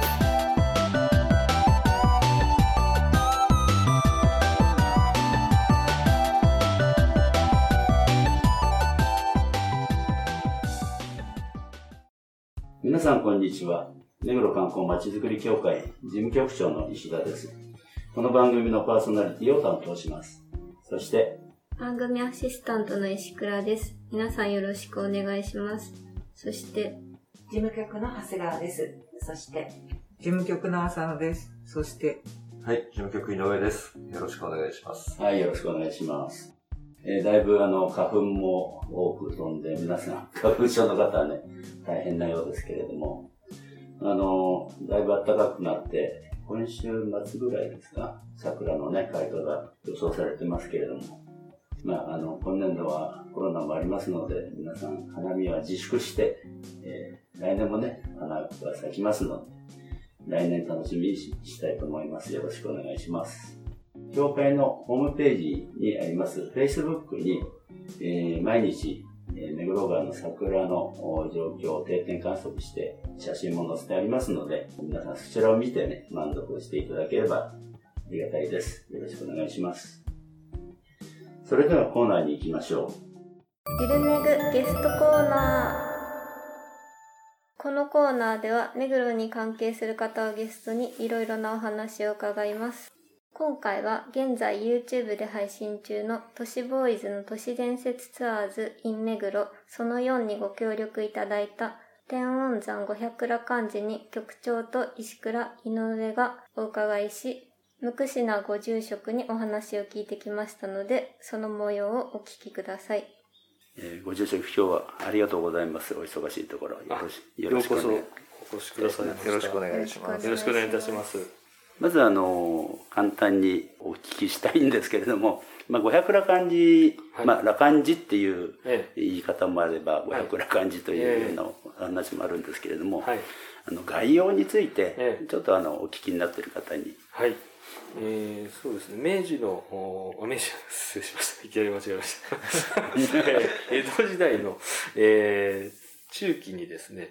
す。さんこんにちは。目黒観光まちづくり協会事務局長の石田です。この番組のパーソナリティを担当します。そして、番組アシスタントの石倉です皆さんよろしくお願いしますそして事務局の長谷川です。そして、事務局の浅野です。そして、はい、事務局井上です。よろしくお願いします。はい、よろしくお願いします。えーだいぶあの、花粉も多く飛んで、皆さん、花粉症の方はね、大変なようですけれども、あの、だいぶ暖かくなって、今週末ぐらいですか、桜のね、開花が予想されてますけれども、まあ、あの、今年度はコロナもありますので、皆さん、花見は自粛して、えー来年もね、花が咲きますので、来年楽しみにししたいと思います。よろしくお願いします。協会のホームページにあります Facebook に、えー毎日、えー目黒川の桜の状況を定点観測して写真も載せてありますので、皆さんそちらを見てね、満足していただければありがたいです。よろしくお願いします。それではコーナーに行きましょう。ゆるめぐゲストコーナーこのコーナーでは目黒に関係する方をゲストにいろいろなお話を伺います今回は現在 YouTube で配信中の都市ボーイズの都市伝説ツアーズ in 目黒その4にご協力いただいた天音山五百羅漢寺に局長と石倉井上がお伺いし無口なご住職にお話を聞いてきましたのでその模様をお聞きくださいえーご住職今日はありがとうございます。お忙しいところ。よろしよろしくお願いしましたよろしくお願いします。よろしくお願いいたします。まずあの、簡単にお聞きしたいんですけれども、まあ、五百羅漢寺、はいまあ、羅漢寺っていうえ言い方もあれば、五百羅漢寺というような話もあるんですけれども、はい。あの概要についてええ、ちょっとあの、お聞きになっている方に、はい。えー、そうですね。明治の、お明治、失礼しました。いきなり間違えました。えー江戸時代の、えー中期にですね、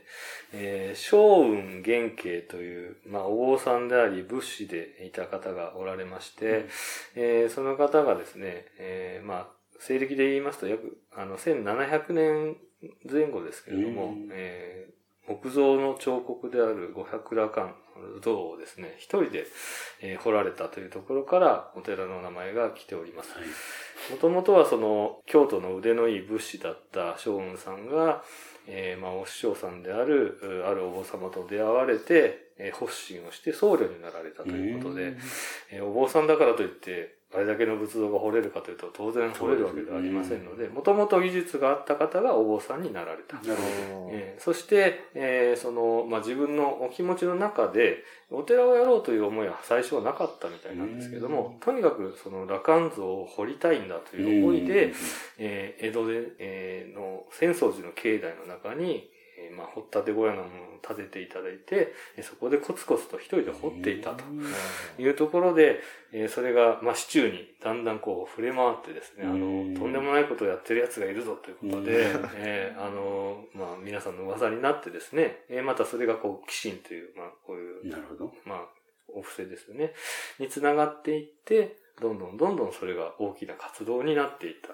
えー、小雲元慶という、まあ、お坊さんであり、仏師でいた方がおられまして、えーその方がですね、えーまあ、西暦で言いますと約、あの、1700年前後ですけれども、うん。えー木造の彫刻である五百羅漢像をですね、一人で、えー彫られたというところからお寺の名前が来ております。もともとはその京都の腕のいい仏師だった将軍さんが、えーまあお師匠さんであるうあるお坊様と出会われて、えー発心をして僧侶になられたということで、えーお坊さんだからといって、あれだけの仏像が掘れるかというと当然掘れるわけではありませんので、もともと技術があった方がお坊さんになられた。えーそして、えーその、まあ、自分のお気持ちの中で、お寺をやろうという思いは最初はなかったみたいなんですけども、とにかくその羅漢像を彫りたいんだとど。いう思いで、うんえー江戸で、えーの浅草寺の境内の中に、えーまあ、掘ったて小屋のものを建てていただいて、えーそこでコツコツと一人で掘っていたと。いうところで、えーそれが、まあ、市中にだんだんこう触れ回ってですね、あうんの、とんでもないことをやってる奴がいるぞということで、えーあの、まあ、皆さんの噂になってですね、えーまたそれがこう、寄進という、まあ、こういう、なるほど。まあ、お布施ですよね、につながっていって、どんどんどんどんそれが大きな活動になっていった。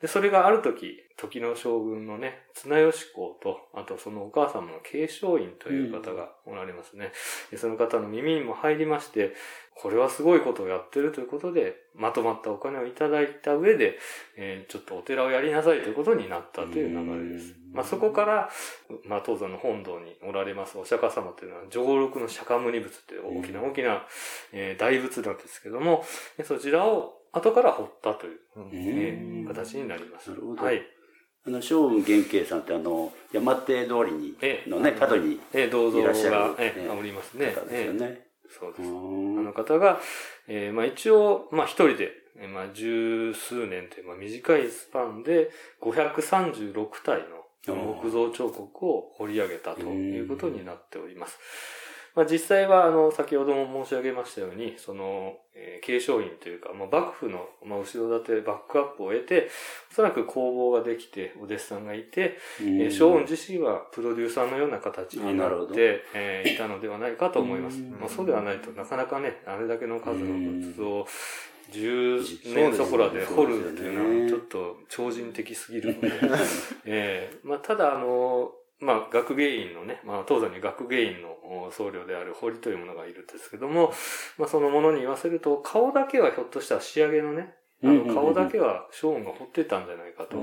で、それがある時、時の将軍のね、綱吉公と、あとそのお母様の継承院という方がおられますね。でその方の耳にも入りまして、これはすごいことをやってるということで、まとまったお金をいただいた上で、えーちょっとお寺をやりなさいということになったという流れです。うんまあ、そこから、まあ、東山の本堂におられますお釈迦様というのは、上六の釈迦牟尼仏という大きな大きな、えー大仏なんですけども、でそちらを後から掘ったという、えー形になります。なるほどはい。あの、将軍元慶さんってあの、山手通りに、ええのね、角にいらっしゃるが、えええーおりますね。方ですよえね。そうです。あんの方が、えーまあ一応、まあ一人で、えーまあ十数年という、まあ短いスパンで536体の木造彫刻を彫り上げたということになっております。まあ、実際は、あの、先ほども申し上げましたように、その、えー、継承院というか、まあ、幕府の、まあ、後ろ盾、バックアップを得て、おそらく工房ができて、お弟子さんがいて、えー、将軍自身はプロデューサーのような形になって、えー、いたのではないかと思います。まあ、そうではないとなかなかね、あれだけの数の仏像を10年そこらで掘るっていうのはちょっと超人的すぎるので、えー、まあ、ただあの、まあ、学芸員のね、まあ、当然に学芸員の僧侶である堀というものがいるんですけども、まあ、そのものに言わせると、顔だけはひょっとしたら仕上げのね、あの顔だけはショーンが彫ってたんじゃないかと。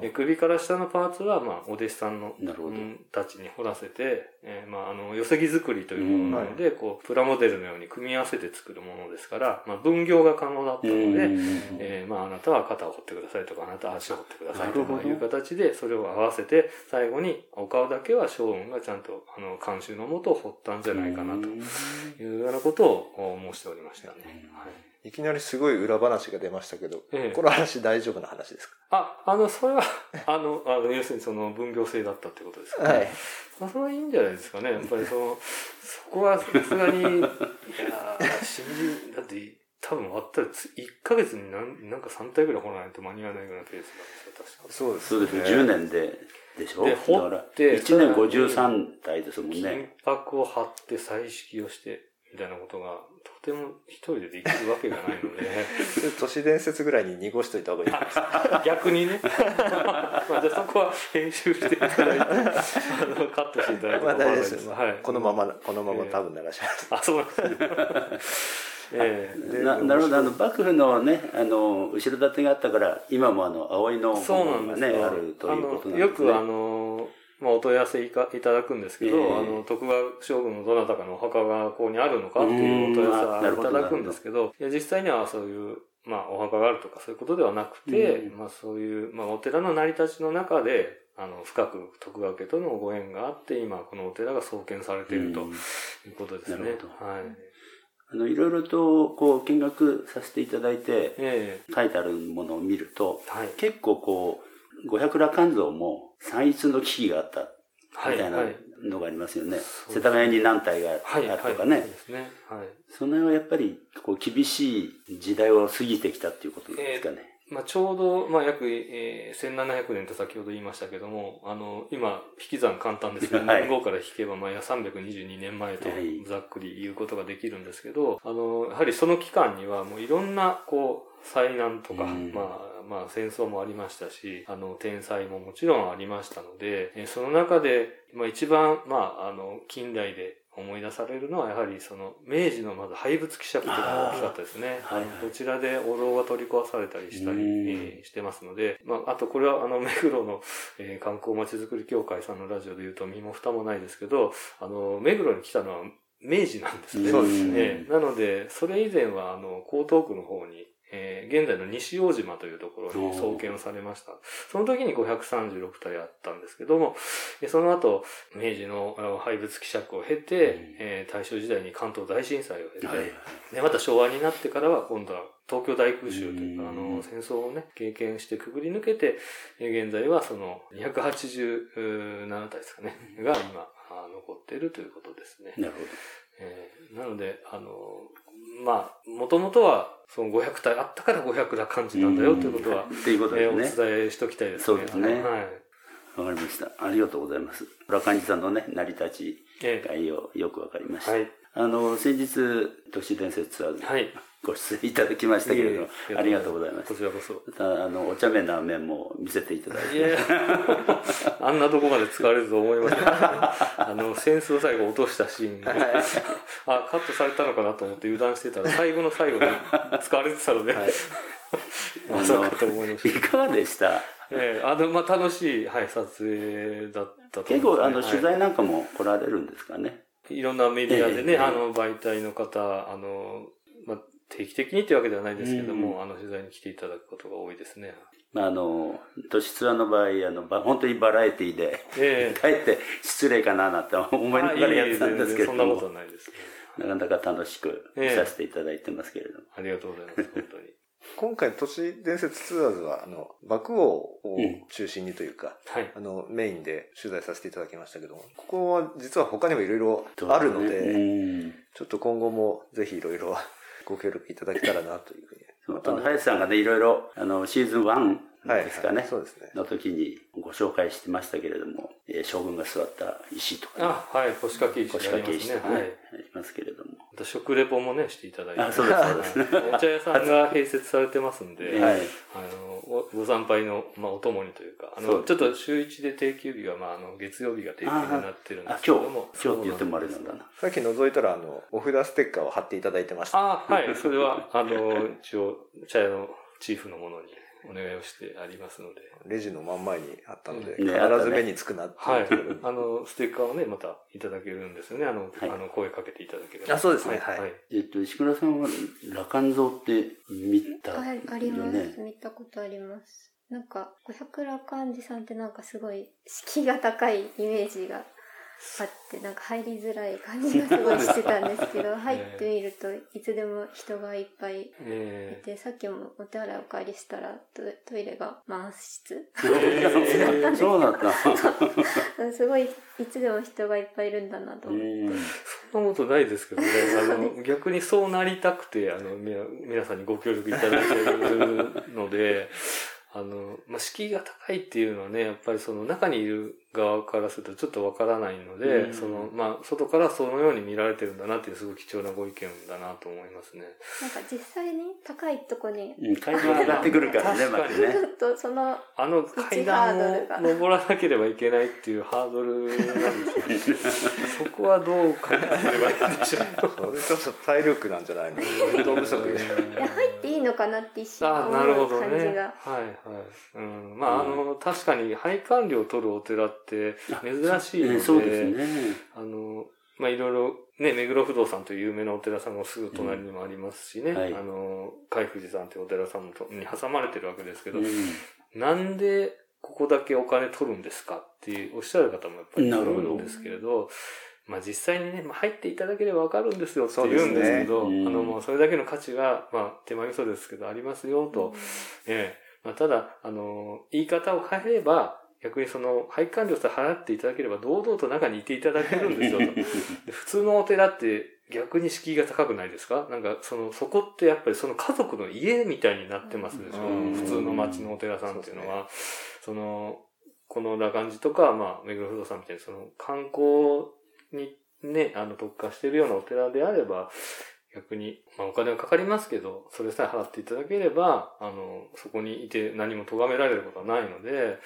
え首から下のパーツは、まあ、お弟子さんの、たちに彫らせて、えー、まあ、あの、寄せ木作りというものなので、こう、プラモデルのように組み合わせて作るものですから、まあ、分業が可能だったので、えー、まあ、あなたは肩を彫ってくださいとか、あなたは足を彫ってくださいとかいう形で、それを合わせて、最後に、お顔だけはショーンがちゃんと、あの、監修のもとを彫ったんじゃないかな、というようなことを申しておりましたね。はいいきなりすごい裏話が出ましたけど、ええ、この話大丈夫な話ですか？あ、あの、それは、あの、あの要するにその分業制だったってことですかね。はい。まあ、それはいいんじゃないですかね。やっぱりその、そこはさすがに、いや信じ、だって、多分あったら1ヶ月に何なんか3体ぐらい掘らないと間に合わないぐらいのペースなんですよ、確かそうです、ね。そうです。10年で、でしょ？で、掘って、1年53体ですもんね。金箔を貼って彩色をして、みたいなことが、とても一人でできるわけがないので。都市伝説ぐらいに濁しといた方がいいです。逆にね。まあ、じゃそこは編集していただいて、あのカットしていただいて。まあ大丈夫です。はい、このまま、このまま多分流します。あ、そうなんです えー、ななるほどあの幕府のねあの後ろ盾があったから今もあの葵の本がねあるということなんですね。よくあのまあ、お問い合わせいかいただくんですけど、えー、あの、徳川将軍のどなたかのお墓がここにあるのかっていうお問い合わせいただくんですけど、いや実際にはそういう、まあ、お墓があるとかそういうことではなくて、まあ、そういう、まあ、お寺の成り立ちの中で、あの、深く徳川家とのご縁があって、今、このお寺が創建されているということですね。はい。あの、いろいろと、こう、見学させていただいて、えー、書いてあるものを見ると、はい、結構こう、五百羅漢像も散逸の危機があった、みたいなのがありますよね。世田谷に何体があったとかね。その辺はやっぱり、こう、厳しい時代を過ぎてきたっていうことですかね。まあ、ちょうど、まあ、約、えー、1700年と先ほど言いましたけども、あの、今、引き算簡単ですけど、はい、5から引けば、まあ、322年前と、ざっくり言うことができるんですけど、あの、やはりその期間には、もういろんな、こう、災難とか、まあ、まあ戦争もありましたし、あの、天災ももちろんありましたので、えその中で、まあ一番、まあ、あの、近代で思い出されるのはやはりその明治のまず廃仏希釈というのが大きかったですね。はいはい、こちらでお堂が取り壊されたりしたり、えー、してますので、まあ、あとこれはあの目黒の、えー、観光まちづくり協会さんのラジオで言うと身も蓋もないですけど、あの、目黒に来たのは明治なんですね。そうですね。なので、それ以前はあの、江東区の方にえー、現在の西大島というところに創建をされました。その時に536体あったんですけども、その後、明治の廃仏希釈を経て、うん、えー、大正時代に関東大震災を経て、はい、でまた昭和になってからは今度は東京大空襲というか、あの、戦争をね、経験してくぐり抜けて、現在はその287体ですかね、が今、残っているということですね。なるほど。えー、なので、あの、まあ、もともとは、その500体あったから500な感じなんだよということは、っていうことですね。えー、お伝えしときたいですね。そうですね。はい。わかりました。ありがとうございます。村上さんのね、成り立ち概要、よくわかりました。はい。あの、先日、都市伝説ツアーズ、はい、ご出演いただきましたけれど、ありがとうございます。こちらこそ。あの、お茶目な面も見せていただいて。いや あんなとこまで使われると思いません、あの、センスを最後落としたシーン。あ、カットされたのかなと思って油断してたら、最後の最後で使われてたので、はい、まさかと思いました。いかがでした？ええー、あの、まあ、楽しい、はい、撮影だったと、ね、結構、あの、取材なんかも来られるんですかね？いろんなメディアでね、えー、あの、媒体の方、あの、まあ、定期的にっていうわけではないですけども、うん、あの、取材に来ていただくことが多いですね。まあ、あの、都市ツアーの場合、あの、本当にバラエティで、えー、かえって失礼かななんて思いながらやってたんですけども。そんなことないです、なかなか楽しくさせていただいてますけれども。えー、ありがとうございます、本当に。今回都市伝説ツアーズは、あの、爆王を中心にというか、はい。あの、メインで取材させていただきましたけども、ここは実は他にもいろいろあるので、うんちょっと今後もぜひいろいろご協力いただけたらなというふうに。そうあの林さんがね、いろいろ、あの、シーズン1はい。ですかね。はいそうですね。の時にご紹介してましたけれども、えー将軍が座った石とか、ね、あ、はい。腰掛け石腰あり掛け石とかね、ますね。はい。ありますけれども。また食レポもね、していただいて。あそうですそうですはいお茶屋さんが併設されてますんで、はい。あの、ごご参拝の、まあ、お供にというか、あの、ちょっと週一で定休日が、まあ、あの、月曜日が定休日になってるんであ、今日すけども。、今日って言ってもあれなんだな。さっき覗いたら、あの、お札ステッカーを貼っていただいてました。あはい。それは、あの、一応、茶屋のチーフのものにお願いをしてありますので。レジの真ん前にあったので、ね必ず目につくなってはいいうところに。。あの、ステッカーをね、またいただけるんですよね。あの、はいあの声かけていただければ。あそうですねはい。はいえっと、石倉さんは、羅漢像って見た？あありまねす。見たことあります。なんか、五百羅漢寺さんってなんかすごい敷居が高いイメージがあって、なんか入りづらい感じがすごいしてたんですけど、入ってみるといつでも人がいっぱいいえて、さっきもお手洗いお借りしたらトトイレが満室。ーそうなんだ。すごい、いつでも人がいっぱいいるんだなとう思って。んそんなことないですけどね。あの、逆にそうなりたくて、あの、みな皆さんにご協力いただいてるので、あの、まあ、敷居が高いっていうのはね、やっぱりその中にいる側からするとちょっとわからないので、うんその、まあ、外からそのように見られてるんだなっていうすごい貴重なご意見だなと思いますね。なんか実際に高いとこに、うん、階段上がってくるからね、まずね。ちょっとその、あの階段を登らなければいけないっていうハードルなんですよね。そこはどう解決すればいいんでしょう。それちょっと体力なんじゃないの？運動不足で。入っていいのかなって一瞬あなるほ思うどね。はい感じが。はい。うん。まあ、あの、確かに配管料を取るお寺って珍しいので、えそうですね。あの、まあ、いろいろ、ね、目黒不動産という有名なお寺さんがすぐ隣にもありますしね、うんはいあの、海富士山というお寺さんもとに挟まれてるわけですけど、うんなんでここだけお金取るんですかっておっしゃる方もやっぱりいるんですけれど、まあ実際にね、まあ、入っていただければわかるんですよって言うんですけど、うん。あのもうそれだけの価値が、まあ手前味噌ですけどありますよと、ええ。まあ、ただ、あの、言い方を変えれば、逆にその、配管料さえ払っていただければ、堂々と中にいていただけるんですよと。で普通のお寺って逆に敷居が高くないですか？なんか、その、そこってやっぱりその家族の家みたいになってますでしょ？うん。普通の町のお寺さんっていうのは。その、この羅漢寺とか、まあ、目黒不動産みたいに、その、観光にね、あの、特化してるようなお寺であれば、逆に、まあお金はかかりますけど、それさえ払っていただければ、あの、そこにいて何も咎められることはないので、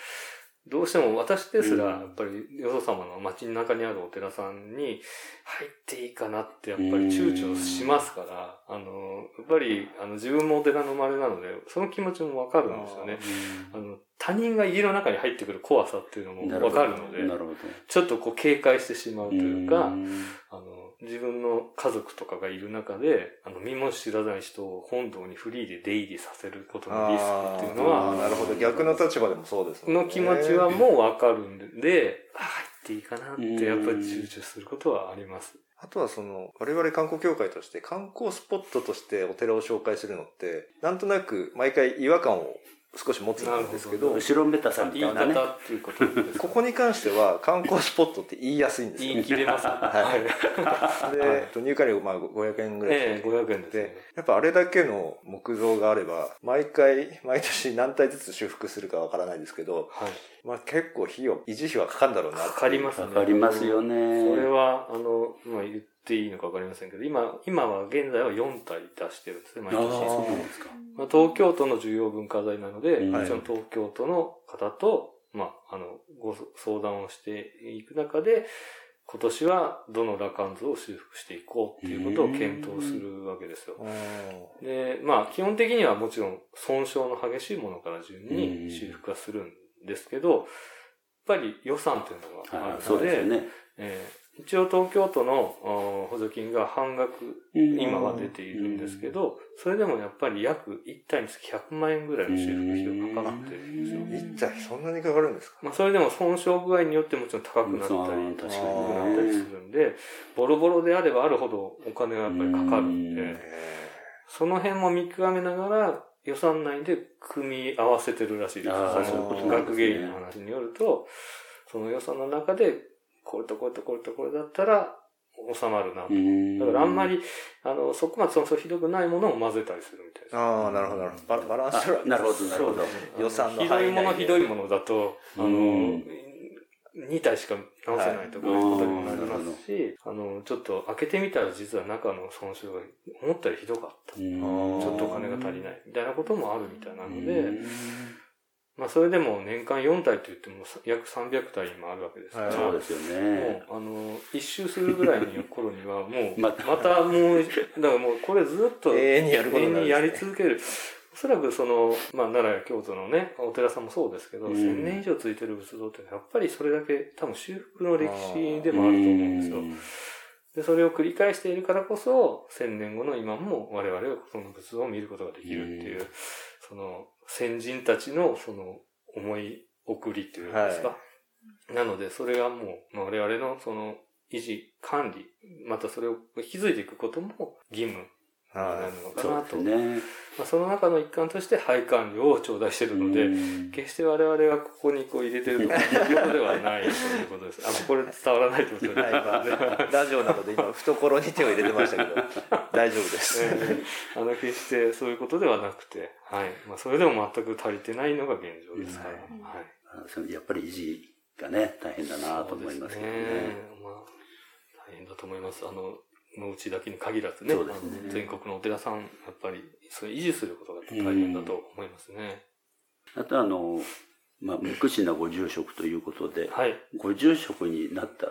どうしても私ですら、うん。やっぱり、よそ様の街の中にあるお寺さんに入っていいかなってやっぱり躊躇しますから、あの、やっぱり、あの、自分もお寺の生まれなので、その気持ちもわかるんですよね。あの、他人が家の中に入ってくる怖さっていうのもわかるので。ちょっとこう警戒してしまうというか、ん。あの、自分の家族とかがいる中で、あの、身も知らない人を本堂にフリーで出入りさせることのリスクっていうのは、なるほど。逆の立場でもそうですねの気持ちはもうわかるんで、あ入っていいかなってやっぱり躊躇することはあります。あとはその、我々観光協会として観光スポットとしてお寺を紹介するのって、なんとなく毎回違和感を少し持つんですけど、後ろめたさみたいなね。方っていうこここに関しては観光スポットって言いやすいんですよ。言い切れます。はいで、えっと入会料まあ500円ぐらいええ、500円ですでね。、やっぱあれだけの木造があれば、毎回、毎年何体ずつ修復するかわからないですけど、はい。まあ結構費用、維持費はかかるんだろうなかかりますね。わかりますよね。それは、あの、まあ、言っていいのかわかりませんけど、今、今は現在は4体出してるんですね、毎ああ、年。そうなんですか。まあ、東京都の重要文化財なので、うんもちろん東京都の方と、まあ、あの、ご相談をしていく中で、今年はどの羅漢図を修復していこうっていうことを検討するわけですよ。うんで、まあ、基本的にはもちろん損傷の激しいものから順うんに修復はするんですけど、やっぱり予算というのがあるので、でね。えー一応東京都の補助金が半額今は出ているんですけど、それでもやっぱり約1体につき100万円ぐらいの修復費用がかかってるんです。よ。一体そんなにかかるんですか？まあそれでも損傷具合によってもちろん高くなったり、うん低く確かにねなったりするんで、ボロボロであればあるほどお金がやっぱりかかるんで、うん。その辺も見極めながら、予算内で組み合わせてるらしいです。そ学芸員の話によると、その予算の中で、これとこれとこれとこれだったら収まるな。うんだからあんまり、あの、そこまでそのひどくないものを混ぜたりするみたいです。ああ、なるほど、なるほど。ババランスはあなるほど、なるほど。予算のひどいものひどいものだと、あの、うん2体しか直せないとかはいいうことにもなりますし、あの、ちょっと開けてみたら実は中の損傷が思ったよりひどかった。うんちょっとお金が足りないみたいなこともあるみたいなので、うんまあそれでも年間4体と言っても約300体もあるわけですから、はいそうですよね。もう、あの、一周するぐらいの頃には、もう、ままたもう、だからもうこれずっと永遠にやることになるん永遠にですねやり続ける。おそらくその、まあ、奈良や京都のね、お寺さんもそうですけど、うん1000年以上続いてる仏像ってやっぱりそれだけ多分修復の歴史でもあると思うんですよ。で、それを繰り返しているからこそ、1000年後の今も我々はその仏像を見ることができるっていう、うんその、先人たちのその、思い送りっていうんですか？はなので、それがもう、まあ我々のその、維持、管理、またそれを引き継いでいくことも義務になはるのかなと。ですね。まあ、その中の一環として配管料を頂戴しているので、うん決して我々がここにこう入れてる とかいうことではないということです。あ、これ伝わらないってい。はい、今、ラジオなので今、懐に手を入れてましたけど、大丈夫です。えーあの、決してそういうことではなくて、はい。まあ、それでも全く足りてないのが現状ですから。うんはい。あそのやっぱり維持がね、大変だなと思いますけどね。ですまあ、大変だと思います。あの、のうちだけに限らずね、ね全国のお寺さん、やっぱり、それ維持することが大変だと思いますね。あとあの、まあ、無口なご住職ということで、はい。ご住職になった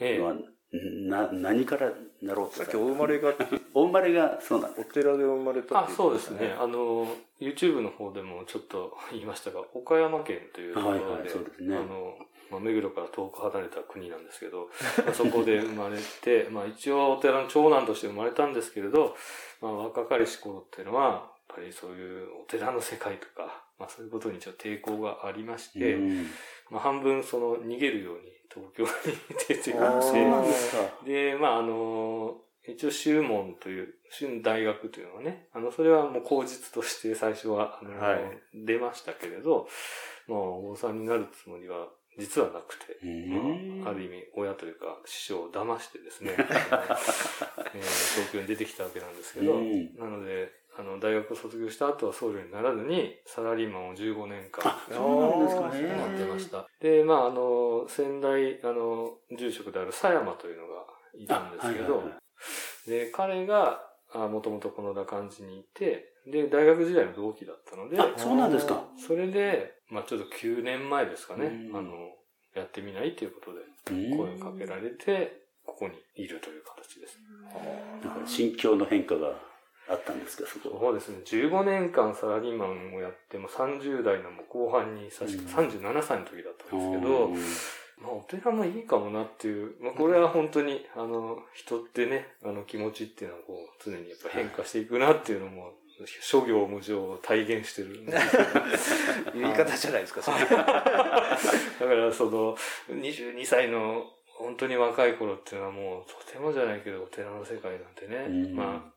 ええのは、な、何からなろうとさっきお生まれが、お生まれがそうなんです。お寺で生まれたあっていそうですね。。あの、YouTube の方でもちょっと言いましたが、岡山県というところで、はいはいそうですねあの、まあ、目黒から遠く離れた国なんですけど、まあそこで生まれて、まあ一応お寺の長男として生まれたんですけれど、まあ若かりし頃っていうのは、やっぱりそういうお寺の世界とか、まあそういうことにちょっと抵抗がありまして、うん。まあ半分その逃げるように東京に出てきて、あそうなんでまあ、あの、一応、修門という、修大学というのはね、あの、それはもう口実として最初は、あの、はい。出ましたけれど、まあ、お坊さんになるつもりは、実はなくて、うんまあ、ある意味、親というか、師匠を騙してですね、えー東京に出てきたわけなんですけど、うん。なので、あの、大学を卒業した後は僧侶にならずに、サラリーマンを15年間、そうなんですかね。なってました。で、まあ、あの、先代、あの、住職である狭山というのがいたんですけど、あはいはいはで、彼が、もともとこの羅漢寺にいて、で、大学時代の同期だったので、あ、そうなんですか。それで、まあちょっと9年前ですかね、うん。あの、やってみないということで、うん。声をかけられて、ここにいるという形です。だから心境の変化があったんですか、そこは。そうですね、15年間サラリーマンをやって、も30代の後半に、確か37歳の時だったんですけど、うん。まあ、お寺もいいかもなっていう、まあ、これは本当に、あの、人ってね、あの、気持ちっていうのは、こう、常にやっぱ変化していくなっていうのも、諸行無常を体現してる 言い方じゃないですか、それ。だから、その、22歳の、本当に若い頃っていうのはもう、とてもじゃないけど、お寺の世界なんてね、うん。ま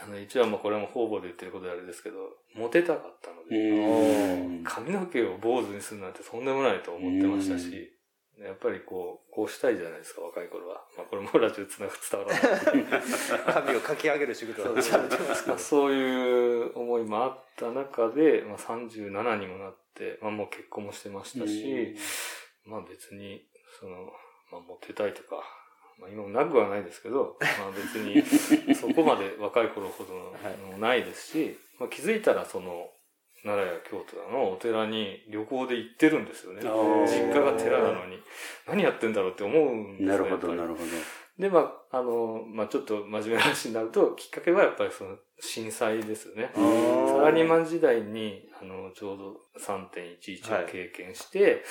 あ、あの、一応まあこれも方々で言ってることであれですけど、モテたかったので、うん。髪の毛を坊主にするなんてとんでもないと思ってましたし、やっぱりこう、こうしたいじゃないですか、若い頃は。まあこれもラジオつなが伝わらない。髪をかき上げる仕事はされてますまあそういう思いもあった中で、まあ37にもなって、まあもう結婚もしてましたし、まあ別に、その、まあモテたいとか、まあ今もなくはないですけど、まあ別にそこまで若い頃ほどのもないですし、まあ気づいたらその、奈良や京都のお寺に旅行で行ってるんですよね。実家が寺なのに。何やってんだろうって思うんですよなるほど、なるほど。で、まあ、あの、まあ、ちょっと真面目な話になると、きっかけはやっぱりその震災ですよね。サラリーマン時代に、あの、ちょうど3.11を経験して、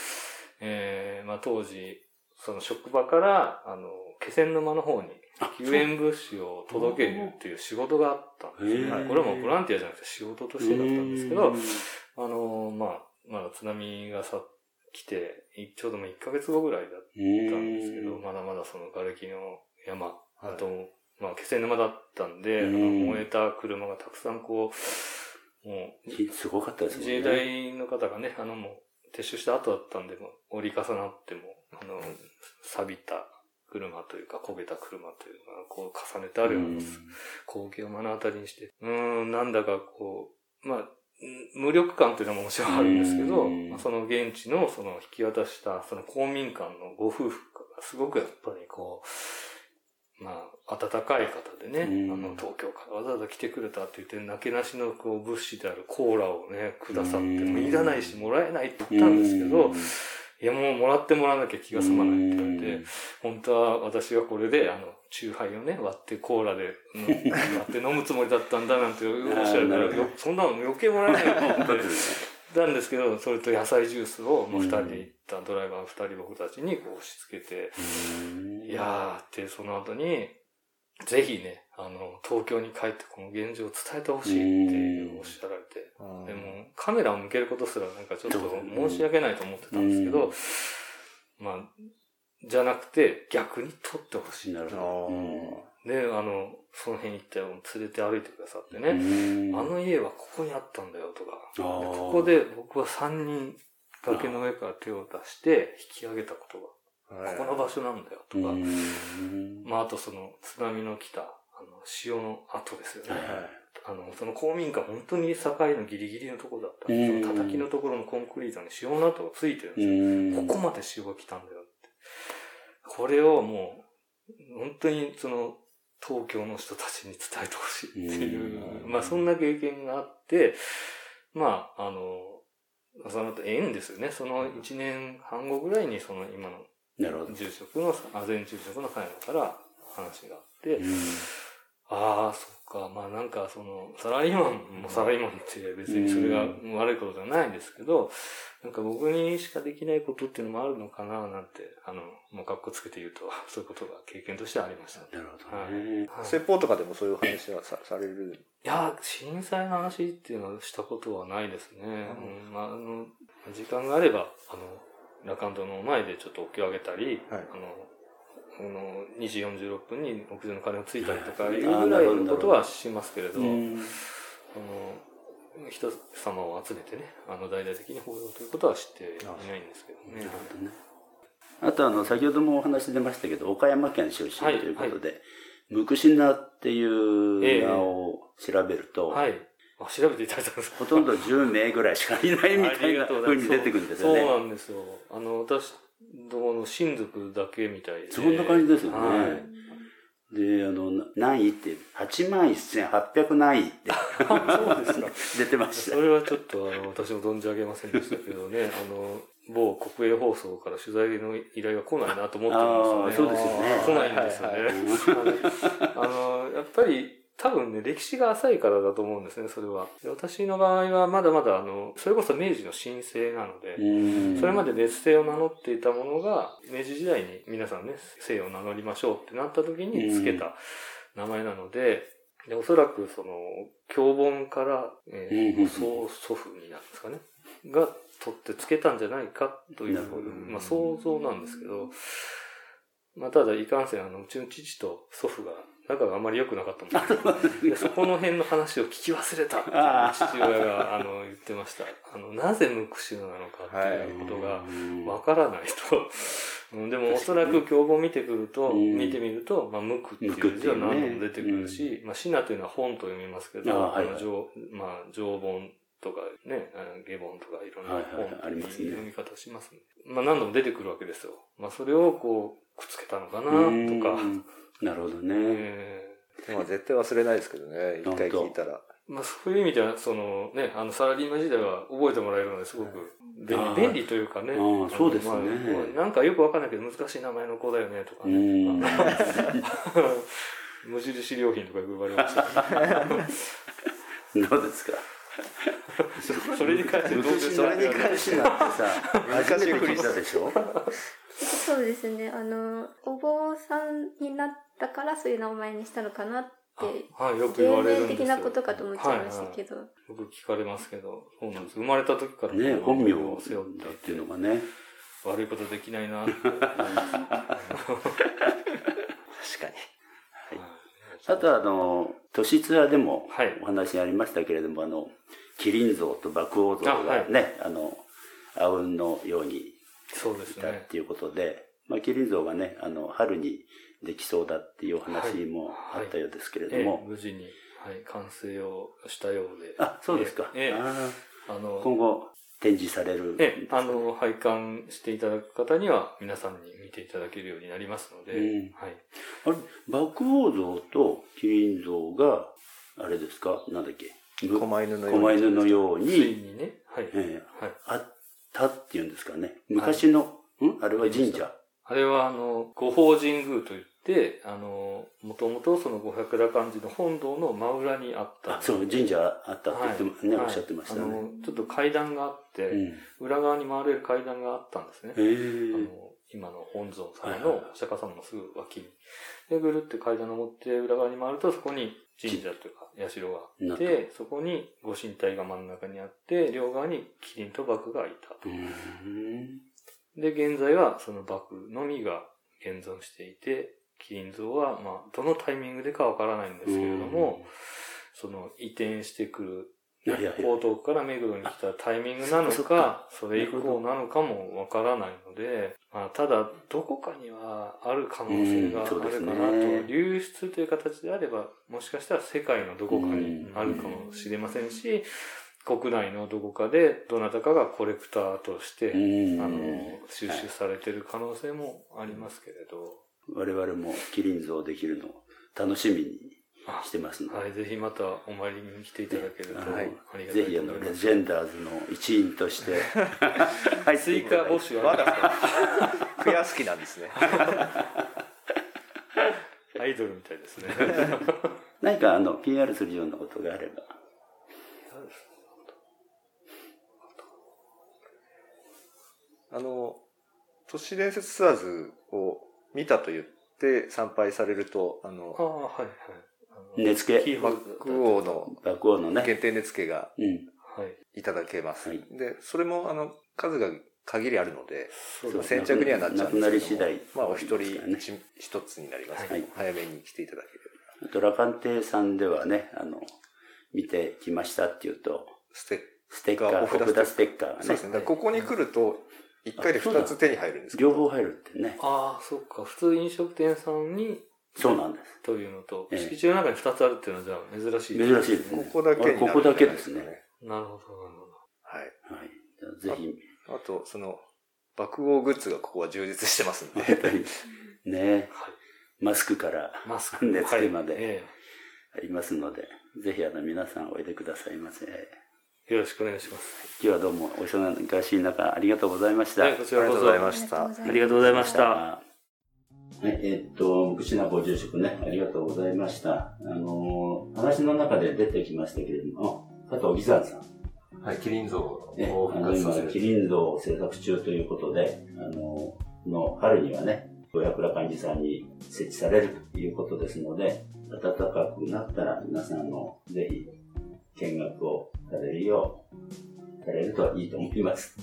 えーまあ、当時、その職場から、あの、気仙沼の方に救援物資を届けるっていう仕事があったんです。はい。これはもうボランティアじゃなくて仕事としてだったんですけど、あの、まあ、まだ津波がさ、来て、いちょうどもう1ヶ月後ぐらいだったんですけど、まだまだその瓦礫の山、あと、まあ、気仙沼だったんで、うん。燃えた車がたくさんこう、もう、すごかったですね。自衛隊の方がね、あのもう、撤収した後だったんで、折り重なっても、あの、錆びた車というか、焦げた車というか、こう重ねてあるような光景を目の当たりにして、うーん、なんだかこう、まあ、うん無力感というのももちろんあるんですけど、その現地のその引き渡したその公民館のご夫婦がすごくやっぱりこう、まあ、温かい方でね、うん。あの、東京からわざわざ来てくれたって言って、なけなしのこう物資であるコーラをね、くださって、うんもういらないし、もらえないって言ったんですけど、うんいやもうもらってもらわなきゃ気が済まないって言われてうん、本当は私がこれで、あの、チューハイをね、割ってコーラで、うん割って飲むつもりだったんだなんておっしゃるから、そんなの余計もらえないよって本当言って。たんですけど、それと野菜ジュースを、もう二うん人で行ったドライバー二人僕たちにこう押し付けて、うん。いやーってその後に、ぜひね、あの、東京に帰ってこの現状を伝えてほしいっていうおっしゃられでも、カメラを向けることすらなんかちょっと申し訳ないと思ってたんですけど、まあ、じゃなくて逆に撮ってほしい。なるあほど。ーで、あの、その辺行ったよ、連れて歩いてくださってね、うん。あの家はここにあったんだよとか、ここで僕は3人崖の上から手を出して引き上げたことが、ここの場所なんだよとか、うん。まああとその津波の来た、あの、潮の跡ですよね。あの、その公民館本当に境のギリギリのところだったその叩きのところのコンクリートに潮の跡がついてるんですよ。うんここまで潮が来たんだよって。これをもう、本当にその、東京の人たちに伝えてほしいっていう、うんまあそんな経験があって、まあ、あの、その後縁ですよね。その1年半後ぐらいにその今の。住職の、あ前住職の会のから話があって、うんああ、そっか。まあなんかその、サラリーマンもサラリーマンって別にそれが悪いことじゃないんですけど、なんか僕にしかできないことっていうのもあるのかななんて、あの、もう格好つけて言うと、そういうことが経験としてありました。なるほどね。はい説法とかでもそういう話はさされる？いや、震災の話っていうのはしたことはないですね。うんまあ、あの、時間があれば、あの、ラカンドの前でちょっとお経をあげたり、はいあの、あの2時46分に屋上の鐘をついたりとかはいいうぐらいのことはしますけれど、うんあの、人様を集めてね、あの、大々的に報道ということは知っていないんですけどね。ね。あとあの、先ほどもお話出ましたけど、岡山県出身とはいいうことで、ムクシナっていう名を調べると、はい。あ、調べていただいたんですか？ほとんど10名ぐらいしかいないみたいな風に出てくるんですよね。そうなんですよ。あの、私どもの親族だけみたいで。そんな感じですよねはい。で、あの、な何位って、8万1800何位ってそうですか。出てましたそ。れはちょっと、あの、私も存じ上げませんでしたけどね、あの、某国営放送から取材の依頼が来ないなと思ってるんですよね。そうですよね来ないんですよね。あの、やっぱり、多分ね、歴史が浅いからだと思うんですね、それは。で私の場合は、まだまだ、あの、それこそ明治の申請なので、うん。それまで別姓を名乗っていたものが、明治時代に皆さんね、姓を名乗りましょうってなった時に付けた名前なので、でおそらくその、教本から、えーうん。祖祖父になるんですかね、が取って付けたんじゃないかというまあ想像なんですけど、まあただいかんせん、あの、うちの父と祖父が仲があんまり良くなかったもん で、でそこの辺の話を聞き忘れたっていう父親が、あの、言ってました。あの、なぜ無垢臭なのかっていうことが、わからないと。うんでもおそらく教本見てくると、うん。見てみると、まあ、無垢っていう字は何度も出てくるし、まあ、シナというのは本と読みますけど、あはいはい。まあ、上本とかね、下本とかいろんなはいはいはい。本という読み方しますね。まあ、何度も出てくるわけですよ。まあ、それをこう、くっつけたのかな、とか。うんなるほどね。えまあ絶対忘れないですけどね、一回聞いたら。ーまあ、そういう意味では、そのね、あの、サラリーマン時代は覚えてもらえるのですごく便利便利というかね。あーそうですねまあなんかよくわかんないけど難しい名前の子だよねとかうね。ん。無印良品とかよく言われました、ね。どうですか？それに関してどうですか？それに関してなってさ、難しい初めて聞いたでしょ？そうですね。あの、お坊さんになったからそういう名前にしたのかなって、はい、よく言わ芸れるんですよ。名的なことかと思っちゃいましたけど。はいはいよく聞かれますけど、そうなんです。生まれた時からね本名を背負だってっていうのがね。悪いことできないな。確かに。あとはあの、都市ツアーでもはいお話ありましたけれども、あの、麒麟像と爆王像あはいがね、あの、あうんのようにそうですいたっね。ていうことで、まあ、麒麟像がね、あの、春にできそうだっていうお話もあったようですけれどええも、無事に、はい、完成をしたようで。あ、そうですか。ええ。ああのー、今後展示されるんですええ、あの、拝観していただく方には、皆さんに見ていただけるようになりますので、うん。はい。あれ、爆王像と麒麟像が、あれですか？なんだっけ？む狛犬のように。狛犬のようついに、にね、はい。ええ。はい。あったっていうんですかね？昔の、ん？あれは神社。あれは、あの、五法神宮といって、あの、もともとその五百羅漢寺の本堂の真裏にあった。あ、そう、神社あったって言っても、ね、はいおっしゃってましたね。あの、ちょっと階段があって、うん。裏側に回れる階段があったんですね。あの、今の本尊様のはいはいはいお釈迦様のすぐ脇に。で、ぐるって階段登って裏側に回ると、そこに神社というか、社があなって、そこにご神体が真ん中にあって、両側にキリンとバクがいたとう。ん。で、現在はそのバクのみが現存していて、キリン像は、まあ、どのタイミングでかわからないんですけれども、その移転してくる、いやいやいや江東区から目黒に来たタイミングなのかか、そそれ以降なのかもわからないので、まあ、ただ、どこかにはある可能性があるかなと、流出という形であれば、もしかしたら世界のどこかにあるかもしれませんし、国内のどこかでどなたかがコレクターとして、うん。あの、収集されてる可能性もありますけれど、我々も麒麟像できるのを楽しみにあしてますので。はい、ぜひまたお参りに来ていただけると、あのありがたぜひあの。レジェンダーズの一員として、入って追いただいて加募集まありまだ、増やす気なんですね。アイドルみたいですね。何かあの、PR するようなことがあれば。あの、都市伝説ツアーズを見たと言って参拝されると、あのあ、あ、はいはい。根付け、キーホルダー国王の爆王のね。限定値付けがうん。はい。いただけます。はいで、それもあの、数が限りあるので、そうで先着にはなっちゃうんですけどもなくなり次第まあ、お一人一一つになりますけど、はい早めに来ていただければ。あと、ラカンテさんではね、あの、見てきましたっていうと、ステッステッカー、お札ステッカーがね。そうですね。だからここに来ると、一回で二つ手に入るんですけど、両方入るってね。ああ、そっか。普通飲食店さんに、そうなんです。というのと、ええ敷地の中に2つあるっていうのはじゃあ珍しい珍しいですねここだけになるんじゃないここだけですね。なるほど、なるほど。はい。はい。じゃあぜひ、あと、その、爆豪グッズがここは充実してますんで。本当に、ね、はい。マスクからマスク。根付けまではいえありますので、ぜひあの皆さんおいでくださいませ。えよろしくお願いします。今日はどうもお忙しい中ありがとうございました。はい、こちらこそ。ありがとうございましたありがとうございました。はい、えっと、福島ご住職ね、ありがとうございました。あのー、話の中で出てきましたけれども、あ佐藤義山さん。はい、キリン像ね、をあの今、復活させる。キリン像を制作中ということで、あの、の春にはね、五百羅漢寺さんに設置されるということですので、暖かくなったら皆さんあの、ぜひ見学をされるよう、されるといいと思います。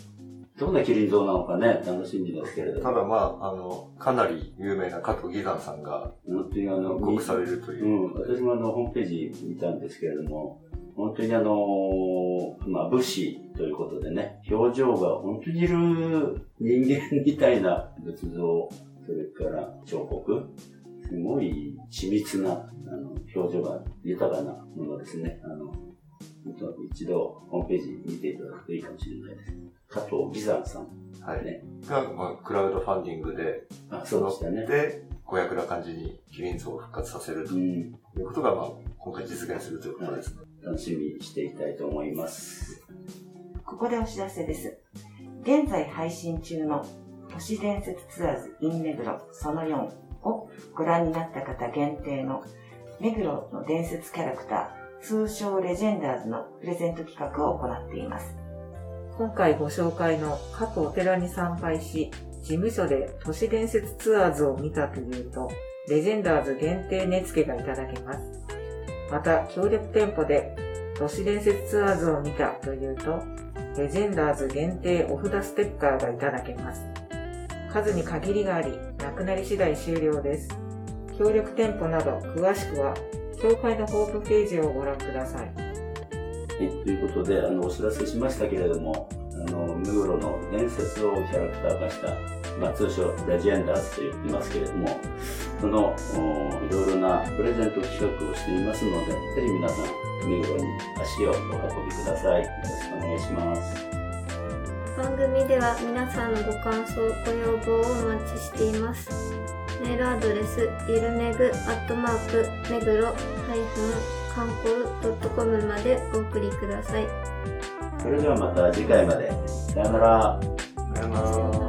どんなキリン像なのかね、楽しみですけれども。ただまあ、あの、かなり有名な加藤義山さんが本当にあの、復刻されるといううん。私もあの、ホームページ見たんですけれども、本当にあの、まあ、武士ということでね、表情が本当にいる人間みたいな仏像、それから彫刻、すごい緻密な、あの、表情が豊かなものですね。あの、一度ホームページ見ていただくといいかもしれないです。加藤義山さん。はい。ね。が、まあ、クラウドファンディングで、あ、そうでしたね。で、五百羅漢寺にキリン像を復活させるとうん。いうことが、まあ、今回実現するということですね。楽しみにしていきたいと思います。ここでお知らせです。現在配信中の都市伝説ツアーズ in 目黒その4をご覧になった方限定の目黒の伝説キャラクター通称レジェンダーズのプレゼント企画を行っています。今回ご紹介の各お寺に参拝し、事務所で都市伝説ツアーズを見たというと、レジェンダーズ限定値付けがいただけます。また、協力店舗で都市伝説ツアーズを見たというと、レジェンダーズ限定お札ステッカーがいただけます。数に限りがあり、なくなり次第終了です。協力店舗など詳しくは、協会のホームページをご覧ください。はい、ということで、あの、お知らせしましたけれども、あの、目黒の伝説をキャラクター化した、まあ、通称、レジェンダーズと言っていますけれども、その、おいろいろなプレゼント企画をしていますので、ぜひ皆さん、目黒に足をお運びください。よろしくお願いします。番組では皆さんのご感想、ご要望をお待ちしています。メールアドレス、ゆるめぐアットマーク、めぐろ、ハイフン、観光ドットコムまでお送りください。それではまた次回まで。さよなら。さよなら。